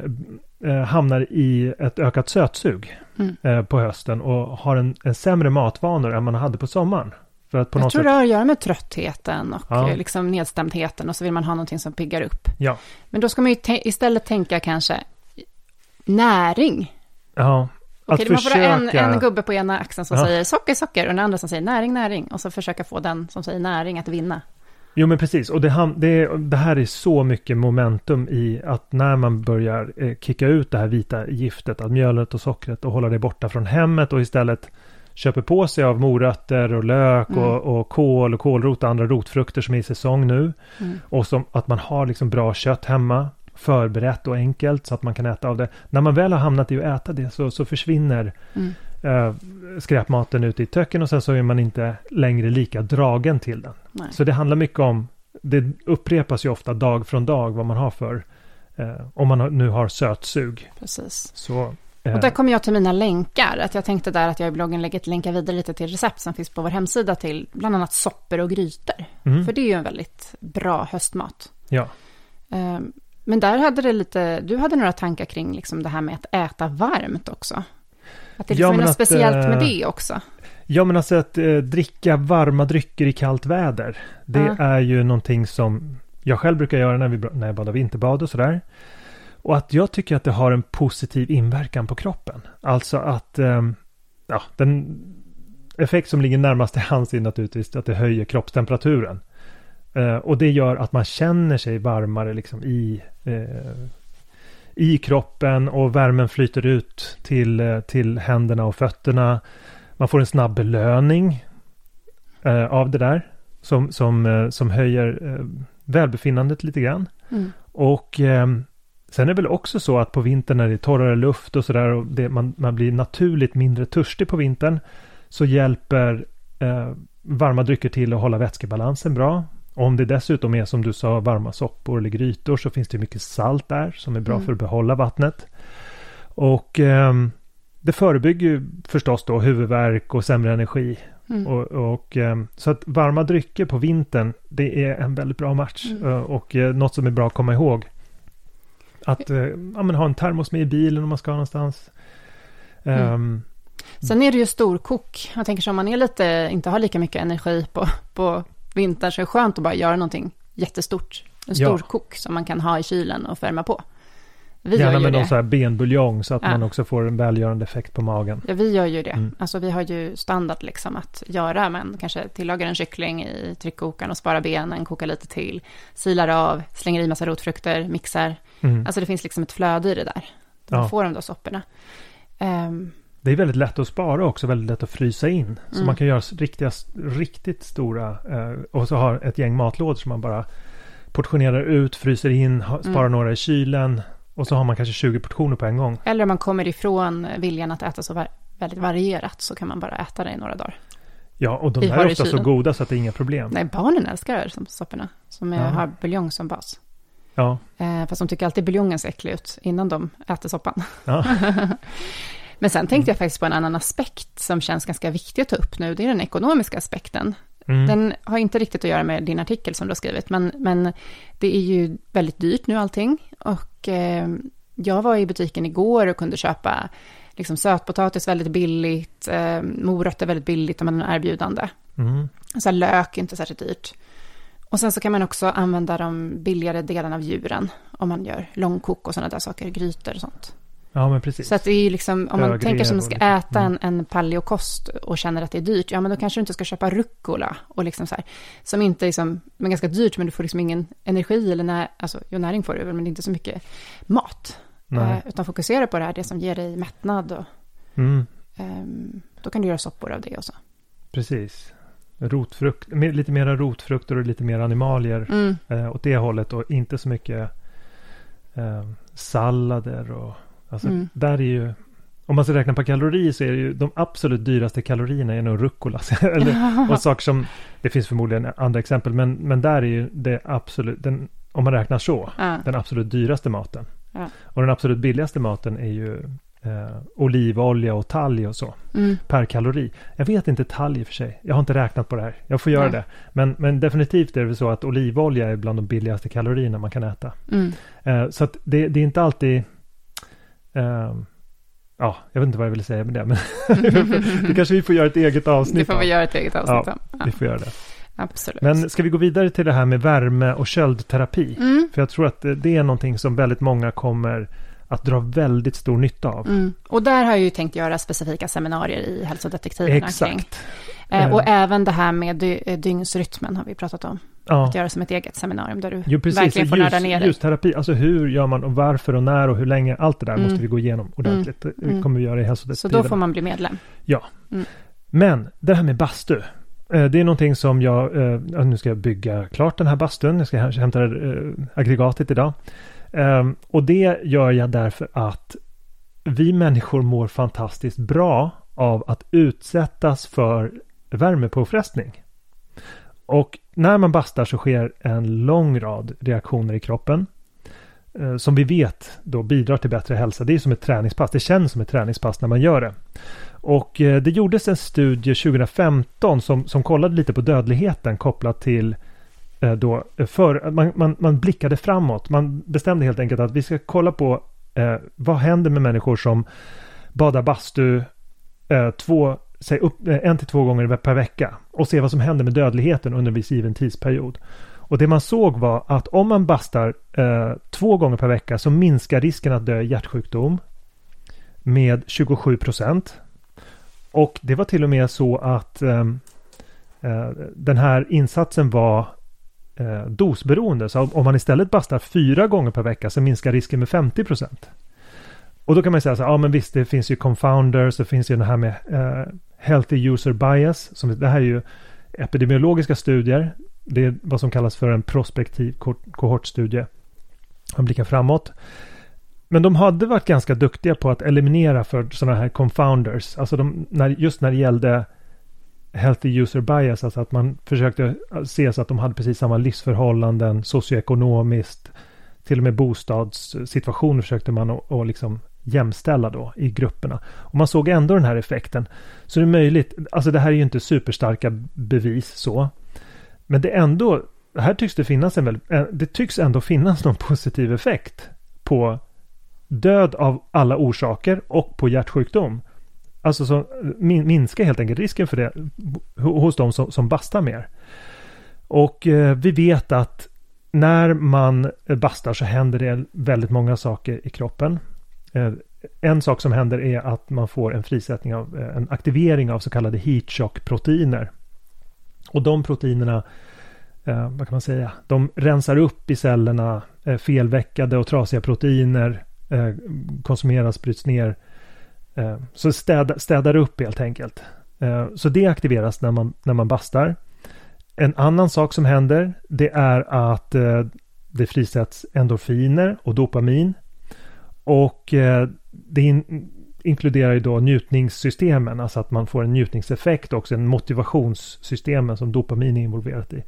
S1: eh, hamnar i ett ökat sötsug mm. eh, på hösten och har en, en sämre matvanor än man hade på sommaren.
S2: För att på jag tror sätt... det har att göra med tröttheten och ja. liksom nedstämdheten och så vill man ha någonting som piggar upp.
S1: Ja.
S2: Men då ska man ju istället tänka kanske näring.
S1: Ja,
S2: Okej, man får en, en gubbe på ena axeln som ja. säger socker, socker och den andra som säger näring, näring. Och så försöka få den som säger näring att vinna.
S1: Jo men precis och det, det, det, här är så mycket momentum i att när man börjar eh, kicka ut det här vita giftet, att mjölet och sockret och hålla det borta från hemmet och istället köper på sig av morötter och lök mm. och, och kål och kålrot och andra rotfrukter som är i säsong nu. Mm. Och som, att man har liksom bra kött hemma förberett och enkelt så att man kan äta av det. När man väl har hamnat i att äta det så, så försvinner mm. äh, skräpmaten ut i töcken och sen så är man inte längre lika dragen till den. Nej. Så det handlar mycket om, det upprepas ju ofta dag från dag vad man har för, äh, om man nu har sötsug.
S2: Precis.
S1: Så,
S2: och där kommer jag till mina länkar. Att jag tänkte där att jag i bloggen lägger länkar vidare lite till recept som finns på vår hemsida till bland annat soppor och grytor. Mm. För det är ju en väldigt bra höstmat.
S1: Ja.
S2: Um, men där hade det lite, du hade några tankar kring liksom det här med att äta varmt också. Att det liksom ja, är något att, speciellt med eh, det också.
S1: Ja, men alltså att eh, dricka varma drycker i kallt väder. Det ja. är ju någonting som jag själv brukar göra när, vi, när jag badar vinterbad och sådär. Och att jag tycker att det har en positiv inverkan på kroppen. Alltså att, eh, ja, den effekt som ligger närmast till hands är naturligtvis att det höjer kroppstemperaturen. Uh, och det gör att man känner sig varmare liksom i, uh, i kroppen och värmen flyter ut till, uh, till händerna och fötterna. Man får en snabb belöning av det där som, som, som höjer välbefinnandet lite grann. Mm. Och sen är det väl också så att på vintern när det är torrare luft och sådär och det, man, man blir naturligt mindre törstig på vintern så hjälper varma drycker till att hålla vätskebalansen bra. Om det dessutom är som du sa varma soppor eller grytor så finns det mycket salt där som är bra mm. för att behålla vattnet. Och eh, det förebygger ju förstås då huvudvärk och sämre energi. Mm. Och, och eh, så att varma drycker på vintern det är en väldigt bra match mm. Eh, och eh, något som är bra att komma ihåg. Att eh, ja, men ha en termos med i bilen om man ska någonstans. Um,
S2: Sen är det ju storkok. Jag tänker så om man är lite, inte har lika mycket energi på, på vintern så är det skönt att bara göra någonting jättestort, en stor ja. kok som man kan ha i kylen och värma på.
S1: Vi Gärna med någon så här benbuljong så att ja. man också får en välgörande effekt på magen.
S2: Ja, vi gör ju det. Mm. Alltså vi har ju standard liksom att göra, men kanske tillagar en kyckling i tryckkokaren och sparar benen, kokar lite till, silar av, slänger i massa rotfrukter, mixar. Mm. Alltså det finns liksom ett flöde i det där. Man ja. får de där sopporna. Um,
S1: det är väldigt lätt att spara också, väldigt lätt att frysa in. Så mm. man kan göra riktiga, riktigt stora eh, och så har ett gäng matlådor som man bara portionerar ut, fryser in, sparar mm. några i kylen och så har man kanske 20 portioner på en gång.
S2: Eller om man kommer ifrån viljan att äta så väldigt varierat så kan man bara äta det i några dagar.
S1: Ja, och de Vi är ofta så goda så att det är inga problem.
S2: Nej, barnen älskar som sopporna, som är, har buljong som bas.
S1: Ja.
S2: Eh, fast de tycker alltid buljongen ser äcklig ut innan de äter soppan. Ja. [LAUGHS] Men sen tänkte jag faktiskt på en annan aspekt som känns ganska viktig att ta upp nu. Det är den ekonomiska aspekten. Mm. Den har inte riktigt att göra med din artikel som du har skrivit, men, men det är ju väldigt dyrt nu allting. Och eh, jag var i butiken igår och kunde köpa liksom sötpotatis väldigt billigt, eh, morötter väldigt billigt om man är erbjudande. Mm. Så lök inte särskilt dyrt. Och sen så kan man också använda de billigare delarna av djuren om man gör långkok och sådana där saker, grytor och sånt.
S1: Ja, men precis.
S2: Så att det är liksom, om man Ögrev tänker som man ska äta en, en paleokost och känner att det är dyrt, ja men då kanske du inte ska köpa rucola och liksom så här, som inte är liksom, men ganska dyrt, men du får liksom ingen energi eller när, alltså, jo, näring får du väl, men det är inte så mycket mat. Eh, utan fokusera på det här, det som ger dig mättnad och mm. um, då kan du göra soppor av det också.
S1: Precis. Rotfrukt, lite mera rotfrukter och lite mer animalier mm. eh, åt det hållet och inte så mycket eh, sallader och Alltså, mm. där är ju, om man ska räkna på kalorier så är det ju de absolut dyraste kalorierna är nog rucola. [LAUGHS] Eller, [LAUGHS] och saker som, det finns förmodligen andra exempel, men, men där är ju det absolut, den, om man räknar så, ja. den absolut dyraste maten. Ja. Och den absolut billigaste maten är ju eh, olivolja och talg och så. Mm. Per kalori. Jag vet inte talg i och för sig. Jag har inte räknat på det här. Jag får göra Nej. det. Men, men definitivt är det så att olivolja är bland de billigaste kalorierna man kan äta. Mm. Eh, så att det, det är inte alltid Uh, ja, jag vet inte vad jag ville säga med det, men [LAUGHS] det kanske vi får göra ett eget avsnitt.
S2: Det får vi göra ett eget avsnitt
S1: ja, ja. vi får göra det.
S2: Absolut.
S1: Men ska vi gå vidare till det här med värme och köldterapi? Mm. För jag tror att det är någonting som väldigt många kommer att dra väldigt stor nytta av. Mm.
S2: Och där har jag ju tänkt göra specifika seminarier i hälsodetektiverna Exakt. kring. Eh, och eh. även det här med dy dygnsrytmen har vi pratat om. Ja. Att göra som ett eget seminarium där du jo, precis. verkligen får nörda ner dig.
S1: Ljusterapi, alltså hur gör man och varför och när och hur länge, allt det där mm. måste vi gå igenom ordentligt. Mm. Det kommer vi göra i hälsodetektiverna.
S2: Så då får man bli medlem.
S1: Ja. Mm. Men det här med bastu. Eh, det är någonting som jag, eh, nu ska jag bygga klart den här bastun, jag ska hämta aggregatet idag. Ehm, och det gör jag därför att vi människor mår fantastiskt bra av att utsättas för värmepåfrestning. Och när man bastar så sker en lång rad reaktioner i kroppen eh, som vi vet då bidrar till bättre hälsa. Det är som ett träningspass. Det känns som ett träningspass när man gör det. Och eh, det gjordes en studie 2015 som, som kollade lite på dödligheten kopplat till eh, Eh, då för, man, man, man blickade framåt. Man bestämde helt enkelt att vi ska kolla på eh, vad händer med människor som badar bastu eh, två säg upp, eh, en till två gånger per vecka och se vad som händer med dödligheten under en viss given tidsperiod. Och det man såg var att om man bastar eh, två gånger per vecka så minskar risken att dö i hjärtsjukdom med 27 procent. Och det var till och med så att eh, eh den här insatsen var eh, dosberoende. Så om man istället bastar fyra gånger per vecka så minskar risken med 50 procent. Och då kan man säga så här, ja men visst det finns ju confounders, det finns ju det här med eh, healthy user bias. Som, det här är ju epidemiologiska studier. Det är vad som kallas för en prospektiv kohortstudie. Man blickar framåt. Men de hade varit ganska duktiga på att eliminera för sådana här confounders. Alltså de, när, just när det gällde healthy user bias, alltså att man försökte se så att de hade precis samma livsförhållanden socioekonomiskt. Till och med bostadssituationer försökte man att liksom jämställa då i grupperna. Och man såg ändå den här effekten. Så det är möjligt, alltså det här är ju inte superstarka bevis så. Men det är ändå, här tycks det finnas en väldigt, eh, det tycks ändå finnas någon positiv effekt på död av alla orsaker och på hjärtsjukdom. Alltså så minska helt enkelt risken för det hos de som, som bastar mer. Och eh, vi vet att när man bastar så händer det väldigt många saker i kroppen. Eh, en sak som händer är att man får en frisättning av eh, en aktivering av så kallade heat shock proteiner. Och de proteinerna, eh, vad kan man säga, de rensar upp i cellerna eh, felveckade och trasiga proteiner eh, konsumeras, bryts ner. Eh, så städa, städar upp helt enkelt. Eh, så det aktiveras när man, när man bastar. En annan sak som händer det är att eh, det frisätts endorfiner och dopamin. Och det in, inkluderar ju då njutningssystemen, alltså att man får en njutningseffekt också, en motivationssystemen som dopamin är involverat i.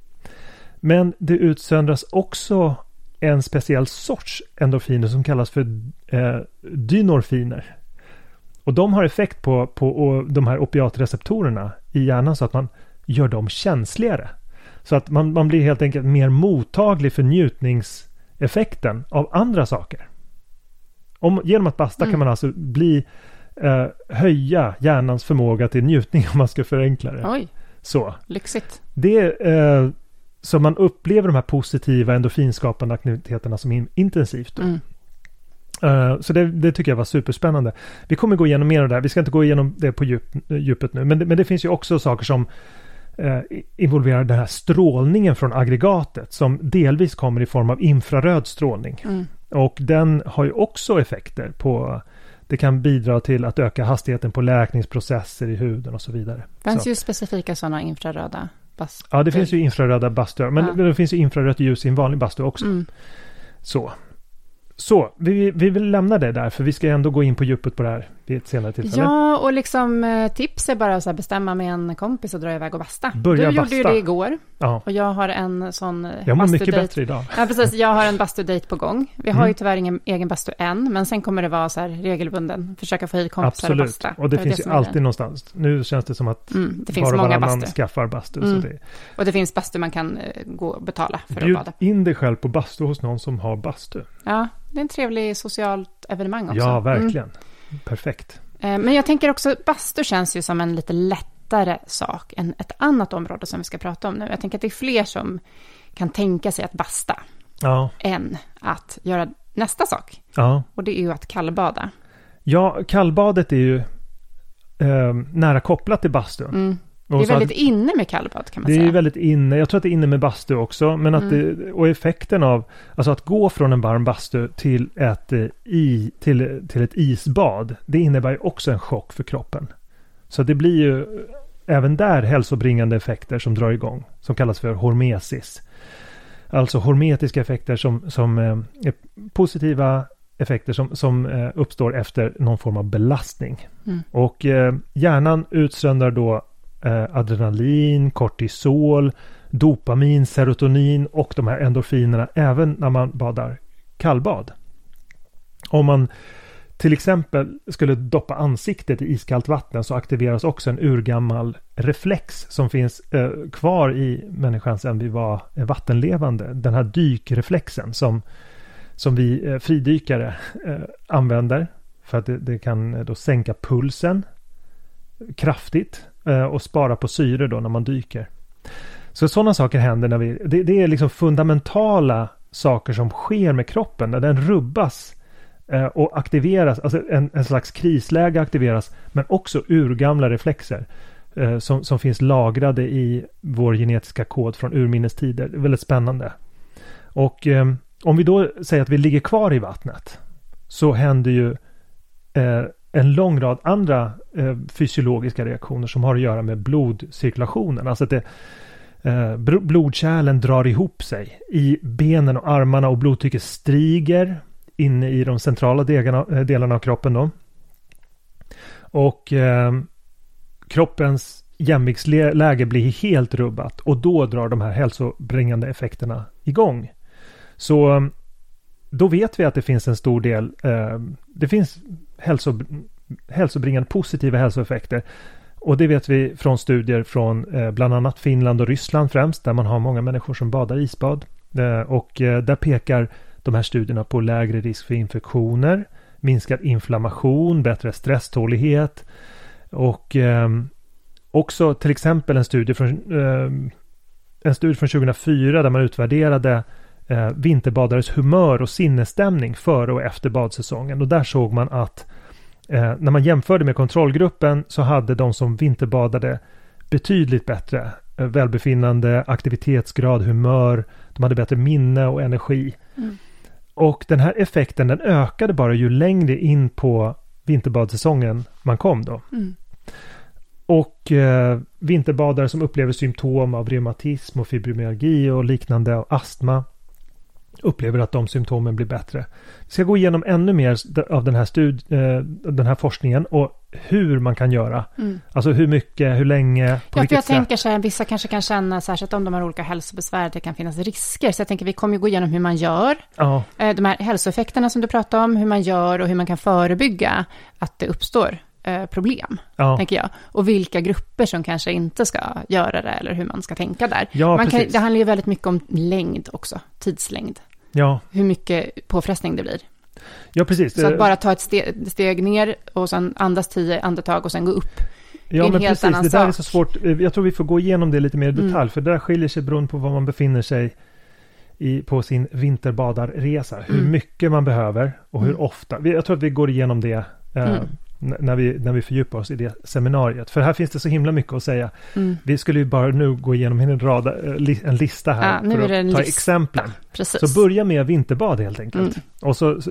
S1: Men det utsöndras också en speciell sorts endorfiner som kallas för eh, dynorfiner. Och de har effekt på, på de här opiatreceptorerna i hjärnan så att man gör dem känsligare. Så att man, man blir helt enkelt mer mottaglig för njutningseffekten av andra saker. Om, genom att basta mm. kan man alltså bli eh, höja hjärnans förmåga till njutning [LAUGHS] om man ska förenkla det.
S2: Oj,
S1: så.
S2: lyxigt.
S1: Det eh, så man upplever de här positiva endorfinskapande aktiviteterna som in, intensivt. Mm. Uh, så det, det, tycker jag var superspännande. Vi kommer gå igenom mer av det här. Vi ska inte gå igenom det på djup, djupet nu. Men det, men det finns ju också saker som uh, involverar den här strålningen från aggregatet som delvis kommer i form av infraröd strålning. Mm. Och den har ju också effekter på det kan bidra till att öka hastigheten på läkningsprocesser i huden och så vidare.
S2: Det finns ju specifika sådana infraröda
S1: bastu. Ja, det finns ju infraröda bastuar. Men ja. det finns ju infrarött ljus i en vanlig bastu också. Mm. Så. Så, vi, vi vill lämna det där, för vi ska ändå gå in på djupet på det här vid ett senare tillfälle.
S2: Ja, och liksom eh, tips är bara att bestämma med en kompis och dra iväg och basta.
S1: Börja
S2: du
S1: basta.
S2: gjorde ju det igår. Ja. Och jag har en sån
S1: eh, Jag mår mycket bättre idag.
S2: Ja, precis. Jag har en bastudejt på gång. Vi har mm. ju tyvärr ingen egen bastu än, men sen kommer det vara så här regelbunden, försöka få hit kompisar
S1: Absolut.
S2: och basta.
S1: och det, det finns det ju alltid det. någonstans. Nu känns det som att mm, det finns var många varannan bastu. skaffar bastu. Mm. Så det...
S2: Och det finns bastu man kan uh, gå och betala för
S1: Bjud
S2: att bada.
S1: in dig själv på bastu hos någon som har bastu.
S2: Ja, det är en trevlig socialt evenemang också.
S1: Ja, verkligen. Mm. Perfekt.
S2: Eh, men jag tänker också, bastu känns ju som en lite lättare sak än ett annat område som vi ska prata om nu. Jag tänker att det är fler som kan tänka sig att basta ja. än att göra nästa sak. Ja. Och det är ju att kallbada.
S1: Ja, kallbadet är ju eh, nära kopplat till bastun. Mm.
S2: Det är väldigt att, inne med kallbad kan man
S1: det
S2: säga.
S1: Det är väldigt inne. Jag tror att det är inne med bastu också. Men att mm. det, och effekten av, alltså att gå från en varm bastu till ett, eh, i, till, till ett isbad. Det innebär ju också en chock för kroppen. Så det blir ju även där hälsobringande effekter som drar igång. Som kallas för hormesis. Alltså hormetiska effekter som, som eh, är positiva effekter som, som eh, uppstår efter någon form av belastning. Mm. Och eh, hjärnan utsöndrar då eh, adrenalin, kortisol, dopamin, serotonin och de här endorfinerna även när man badar kallbad. Om man till exempel skulle doppa ansiktet i iskallt vatten så aktiveras också en urgammal reflex som finns eh, kvar i människan sedan vi var eh, vattenlevande. Den här dykreflexen som, som vi eh, fridykare eh, använder för att det, det kan eh, då sänka pulsen kraftigt Eh, och spara på syre då när man dyker. Så sådana saker händer när vi, det, det är liksom fundamentala saker som sker med kroppen när den rubbas eh, och aktiveras, alltså en, en slags krisläge aktiveras, men också urgamla reflexer eh, som, som finns lagrade i vår genetiska kod från urminnes tider. Det är väldigt spännande. Och eh, om vi då säger att vi ligger kvar i vattnet så händer ju eh, en lång rad andra eh, fysiologiska reaktioner som har att göra med blodcirkulationen. Alltså att det, eh, blodkärlen drar ihop sig i benen och armarna och blodtrycket stiger inne i de centrala delarna, eh, delarna av kroppen. Då. Och eh, kroppens jämviktsläge blir helt rubbat och då drar de här hälsobringande effekterna igång. Så eh, då vet vi att det finns en stor del, eh, det finns hälso, hälsobringande positiva hälsoeffekter. Och det vet vi från studier från eh, bland annat Finland och Ryssland främst, där man har många människor som badar isbad. Eh, och eh, där pekar de här studierna på lägre risk för infektioner, minskad inflammation, bättre stresstålighet och ehm, också till exempel en studie från, ehm, en studie från 2004 där man utvärderade eh, vinterbadares humör och sinnesstämning före och efter badsäsongen. Och där såg man att eh, när man jämförde med kontrollgruppen så hade de som vinterbadade betydligt bättre eh, välbefinnande, aktivitetsgrad, humör. De hade bättre minne och energi. Mm. Och den här effekten den ökade bara ju längre in på vinterbadsäsongen man kom då. Mm. Och eh, vinterbadare som upplever symptom av reumatism och fibromyalgi och liknande och astma upplever att de symptomen blir bättre. Vi ska gå igenom ännu mer av den här, stud eh, den här forskningen och hur man kan göra. Mm. Alltså hur mycket, hur länge, på
S2: ja, vilket jag sätt. tänker så här, vissa kanske kan känna, särskilt om de har olika hälsobesvär, att det kan finnas risker. Så jag tänker, vi kommer ju gå igenom hur man gör. Ja. Eh, de här hälsoeffekterna som du pratade om, hur man gör och hur man kan förebygga att det uppstår eh, problem, ja. tänker jag. Och vilka grupper som kanske inte ska göra det, eller hur man ska tänka där. Ja, man kan, det handlar ju väldigt mycket om längd också, tidslängd. Ja. Hur mycket påfrestning det blir.
S1: Ja, precis.
S2: Så att bara ta ett steg, steg ner och sen andas tio andetag och sen gå upp.
S1: Ja, men precis. Det där är så svårt. Jag tror vi får gå igenom det lite mer i detalj, mm. för det där skiljer sig beroende på var man befinner sig i, på sin vinterbadarresa. Hur mm. mycket man behöver och hur mm. ofta. Jag tror att vi går igenom det eh, mm när vi, när vi fördjupar oss i det seminariet. För här finns det så himla mycket att säga. Mm. Vi skulle ju bara nu gå igenom en, rad, eh, en lista här ja, för att ta exemplen. Precis. Så börja med vinterbad helt enkelt. Mm. Och så, så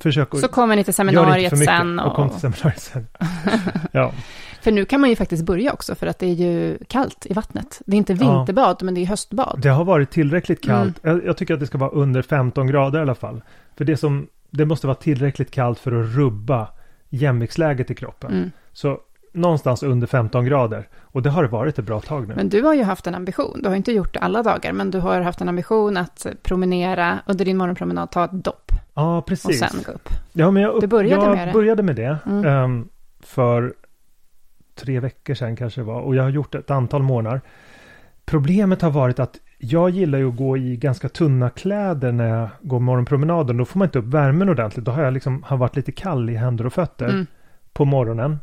S1: försök
S2: att... Så kommer ni till seminariet sen.
S1: Och... och kom till seminariet sen. [LAUGHS]
S2: ja. För nu kan man ju faktiskt börja också, för att det är ju kallt i vattnet. Det är inte vinterbad, ja. men det är höstbad.
S1: Det har varit tillräckligt kallt. Mm. Jag, jag, tycker att det ska vara under 15 grader i alla fall. För det, som, det måste vara tillräckligt kallt för att rubba jämviktsläget i kroppen. Mm. Så någonstans under 15 grader. Och det har det varit ett bra tag nu.
S2: Men du har ju haft en ambition, du har inte gjort det alla dagar, men du har haft en ambition att promenera, under din morgonpromenad ta ett dopp.
S1: Ja, precis.
S2: Och sen gå upp.
S1: Ja, men jag, upp, du började jag med det. började med det. Mm. Um, för tre veckor sedan kanske det var. Och jag har gjort ett antal månader. Problemet har varit att jag gillar ju att gå i ganska tunna kläder när jag går morgonpromenaden. Då får man inte upp värmen ordentligt. Då har jag liksom har varit lite kall i händer och fötter mm. på morgonen.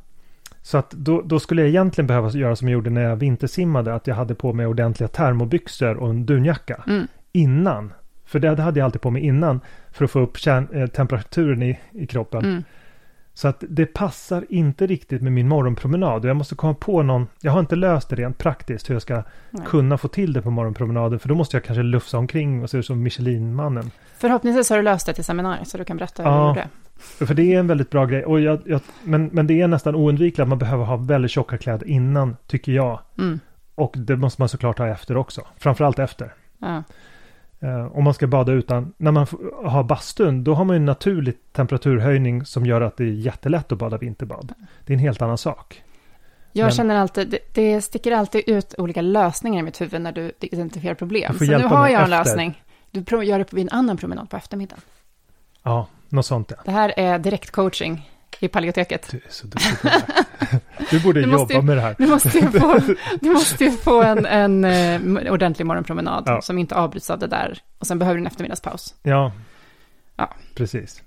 S1: Så att då, då, skulle jag egentligen behöva göra som jag gjorde när jag vintersimmade. Att jag hade på mig ordentliga termobyxor och en dunjacka. Mm. Innan. För det hade jag alltid på mig innan. För att få upp kärn, eh, temperaturen i, i kroppen. Mm. Så att det passar inte riktigt med min morgonpromenad. Jag måste komma på någon, jag har inte löst det rent praktiskt hur jag ska Nej. kunna få till det på morgonpromenaden. För då måste jag kanske lufsa omkring och se ut som Michelin-mannen.
S2: Förhoppningsvis har du löst det till seminariet så du kan berätta hur ja, du gjorde.
S1: För det är en väldigt bra grej. Och jag, jag, men, men det är nästan oundvikligt att man behöver ha väldigt tjocka kläder innan, tycker jag. Mm. Och det måste man såklart ha efter också. Framförallt efter. Ja. Uh, om man ska bada utan, när man har bastun, då har man ju en naturlig temperaturhöjning som gör att det är jättelätt att bada vinterbad. Det är en helt annan sak.
S2: Jag Men, känner alltid, det, det, sticker alltid ut olika lösningar i mitt huvud när du identifierar problem. Så nu har jag en efter. lösning. Du gör det vid en annan promenad på eftermiddagen.
S1: Ja, något sånt ja.
S2: Det här är direktcoaching i Paleoteket.
S1: Du är så duktig på det Du borde [LAUGHS] du jobba
S2: ju,
S1: med det här.
S2: Du måste ju få, [LAUGHS] du måste ju få en, en uh, ordentlig morgonpromenad ja. som inte avbryts av det där. Och sen behöver du en eftermiddagspaus.
S1: Ja, ja. precis.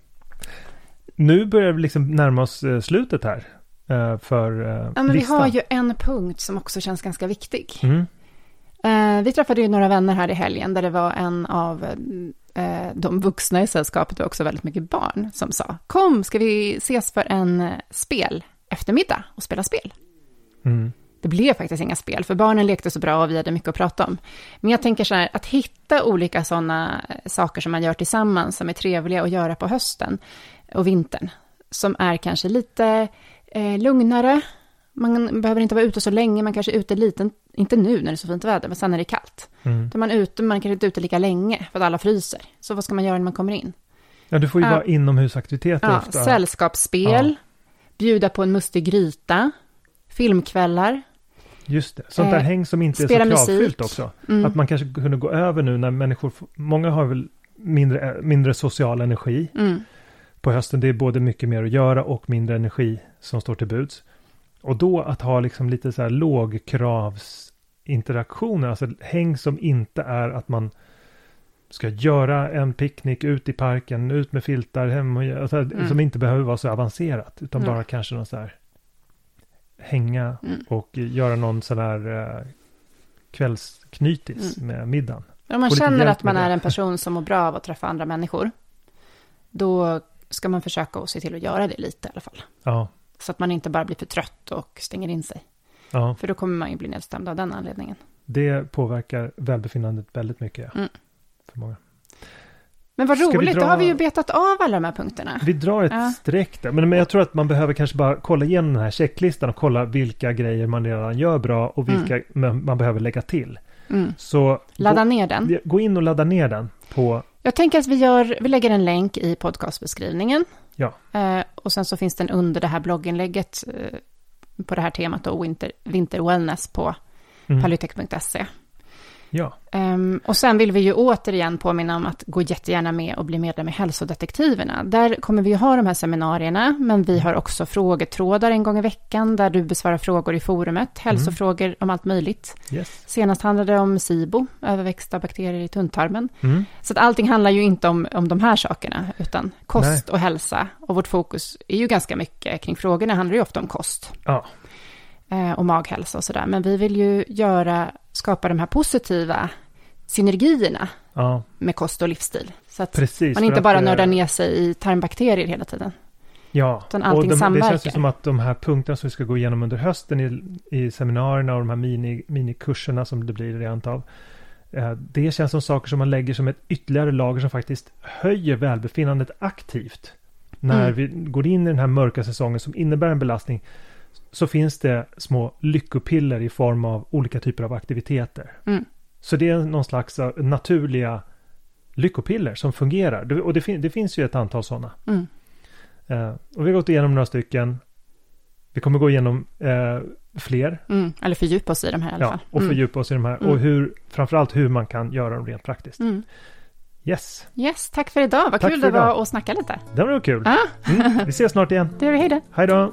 S1: Nu börjar vi liksom närma oss uh, slutet här. Uh, för
S2: Ja, men listan. vi har ju en punkt som också känns ganska viktig. Mm. vi träffade ju några vänner här i helgen där det var en av eh, de vuxna i sällskapet var också väldigt mycket barn som sa kom, ska vi ses för en eh, spel eftermiddag och spela spel? Mm. Det blev faktiskt inga spel, för barnen lekte så bra och vi hade mycket att prata om. Men jag tänker så här, att hitta olika sådana eh, saker som man gör tillsammans, som är trevliga att göra på hösten och vintern, som är kanske lite eh, lugnare, man behöver inte vara ute så länge, man kanske är ute lite, inte nu när det är så fint väder, men sen när det är kallt. Mm. Då är man ute, man kanske inte är ute lika länge, för att alla fryser. Så vad ska man göra när man kommer in?
S1: Ja, du får ju ja. vara inomhusaktiviteter
S2: ja, ofta. Sällskapsspel, ja. bjuda på en mustig gryta, filmkvällar.
S1: Just det, sånt där eh, häng som inte är så kravfyllt musik. också. Mm. Att man kanske kunde gå över nu när människor, många har väl mindre, mindre social energi. Mm. På hösten det är både mycket mer att göra och mindre energi som står till buds. Och då att ha liksom lite så här lågkravsinteraktioner, alltså häng som inte är att man ska göra en picknick ut i parken, ut med filtar, hem och, alltså, mm. som inte behöver vara så avancerat, utan mm. bara kanske någon så här hänga mm. och göra någon sån här uh, kvällsknytis mm. med middagen.
S2: Om man känner att man är en person som mår bra av att träffa andra människor, då ska man försöka att se till att göra det lite i alla fall.
S1: Ja.
S2: Så att man inte bara blir för trött och stänger in sig.
S1: Ja.
S2: För då kommer man ju bli nedstämd av den anledningen.
S1: Det påverkar välbefinnandet väldigt mycket.
S2: Mm.
S1: För många.
S2: Men vad
S1: Ska
S2: roligt,
S1: dra-
S2: då har vi ju betat av alla de här punkterna.
S1: Vi drar ett
S2: Ja.
S1: streck där. Men, men jag tror att man behöver kanske bara kolla igenom den här checklistan och kolla vilka grejer man redan gör bra och vilka man man behöver lägga till.
S2: Mm.
S1: Så
S2: Ladda
S1: gå,
S2: ner den.
S1: gå in och ladda ner den på
S2: Jag tänker att vi, gör, vi lägger en länk i podcastbeskrivningen.
S1: Ja.
S2: Eh, och sen så finns den under det här blogginlägget eh, på det här temat då, Winter, Winter Wellness på
S1: mm. Ja,
S2: Ehm, och sen vill vi ju återigen påminna om att gå jättegärna med och bli medlem i Hälsodetektiverna. Där kommer vi ju ha de här seminarierna, men vi har också frågetrådar en gång i veckan där du besvarar frågor i forumet, hälsofrågor om allt möjligt.
S1: yes.
S2: Senast handlade det om SIBO, överväxta bakterier i tunntarmen.
S1: Mm,
S2: Så att allting handlar ju inte om, om de här sakerna, utan kost
S1: Nej.
S2: och hälsa. Och vårt fokus är ju ganska mycket kring frågorna, handlar ju ofta om kost
S1: ja,
S2: eh, och maghälsa och sådär. Men vi vill ju göra, skapa de här positiva synergierna
S1: ja,
S2: med kost och livsstil. Så att
S1: precis.
S2: man inte bara
S1: eh,
S2: nördar ner sig i tarmbakterier hela tiden.
S1: Ja,
S2: Utan allting
S1: och de, det
S2: samverkar.
S1: känns ju som att de här punkterna som vi ska gå igenom under hösten i, i seminarierna och de här mini, minikurserna som det blir rent av. eh, Det känns som saker som man lägger som ett ytterligare lager som faktiskt höjer välbefinnandet aktivt. När
S2: Mm.
S1: vi går in i den här mörka säsongen som innebär en belastning så finns det små lyckopiller i form av olika typer av aktiviteter.
S2: Mm.
S1: Så det är någon slags eh, naturliga lyckopiller som fungerar. Och det, fin- det finns ju ett antal sådana.
S2: Mm.
S1: Eh, och vi har gått igenom några stycken. Vi kommer gå igenom eh, fler.
S2: Mm. Eller fördjupa oss i de här i alla
S1: Ja,
S2: fall.
S1: och
S2: Mm.
S1: fördjupa oss i de här.
S2: Mm.
S1: Och hur, framförallt hur man kan göra dem rent praktiskt.
S2: Mm.
S1: Yes,
S2: Yes, tack för idag. Vad
S1: Tack
S2: kul det var
S1: idag.
S2: att snacka lite.
S1: det var kul.
S2: Ja,
S1: Mm, vi ses snart igen. [LAUGHS]
S2: det gör vi. Hej då.
S1: Hej då!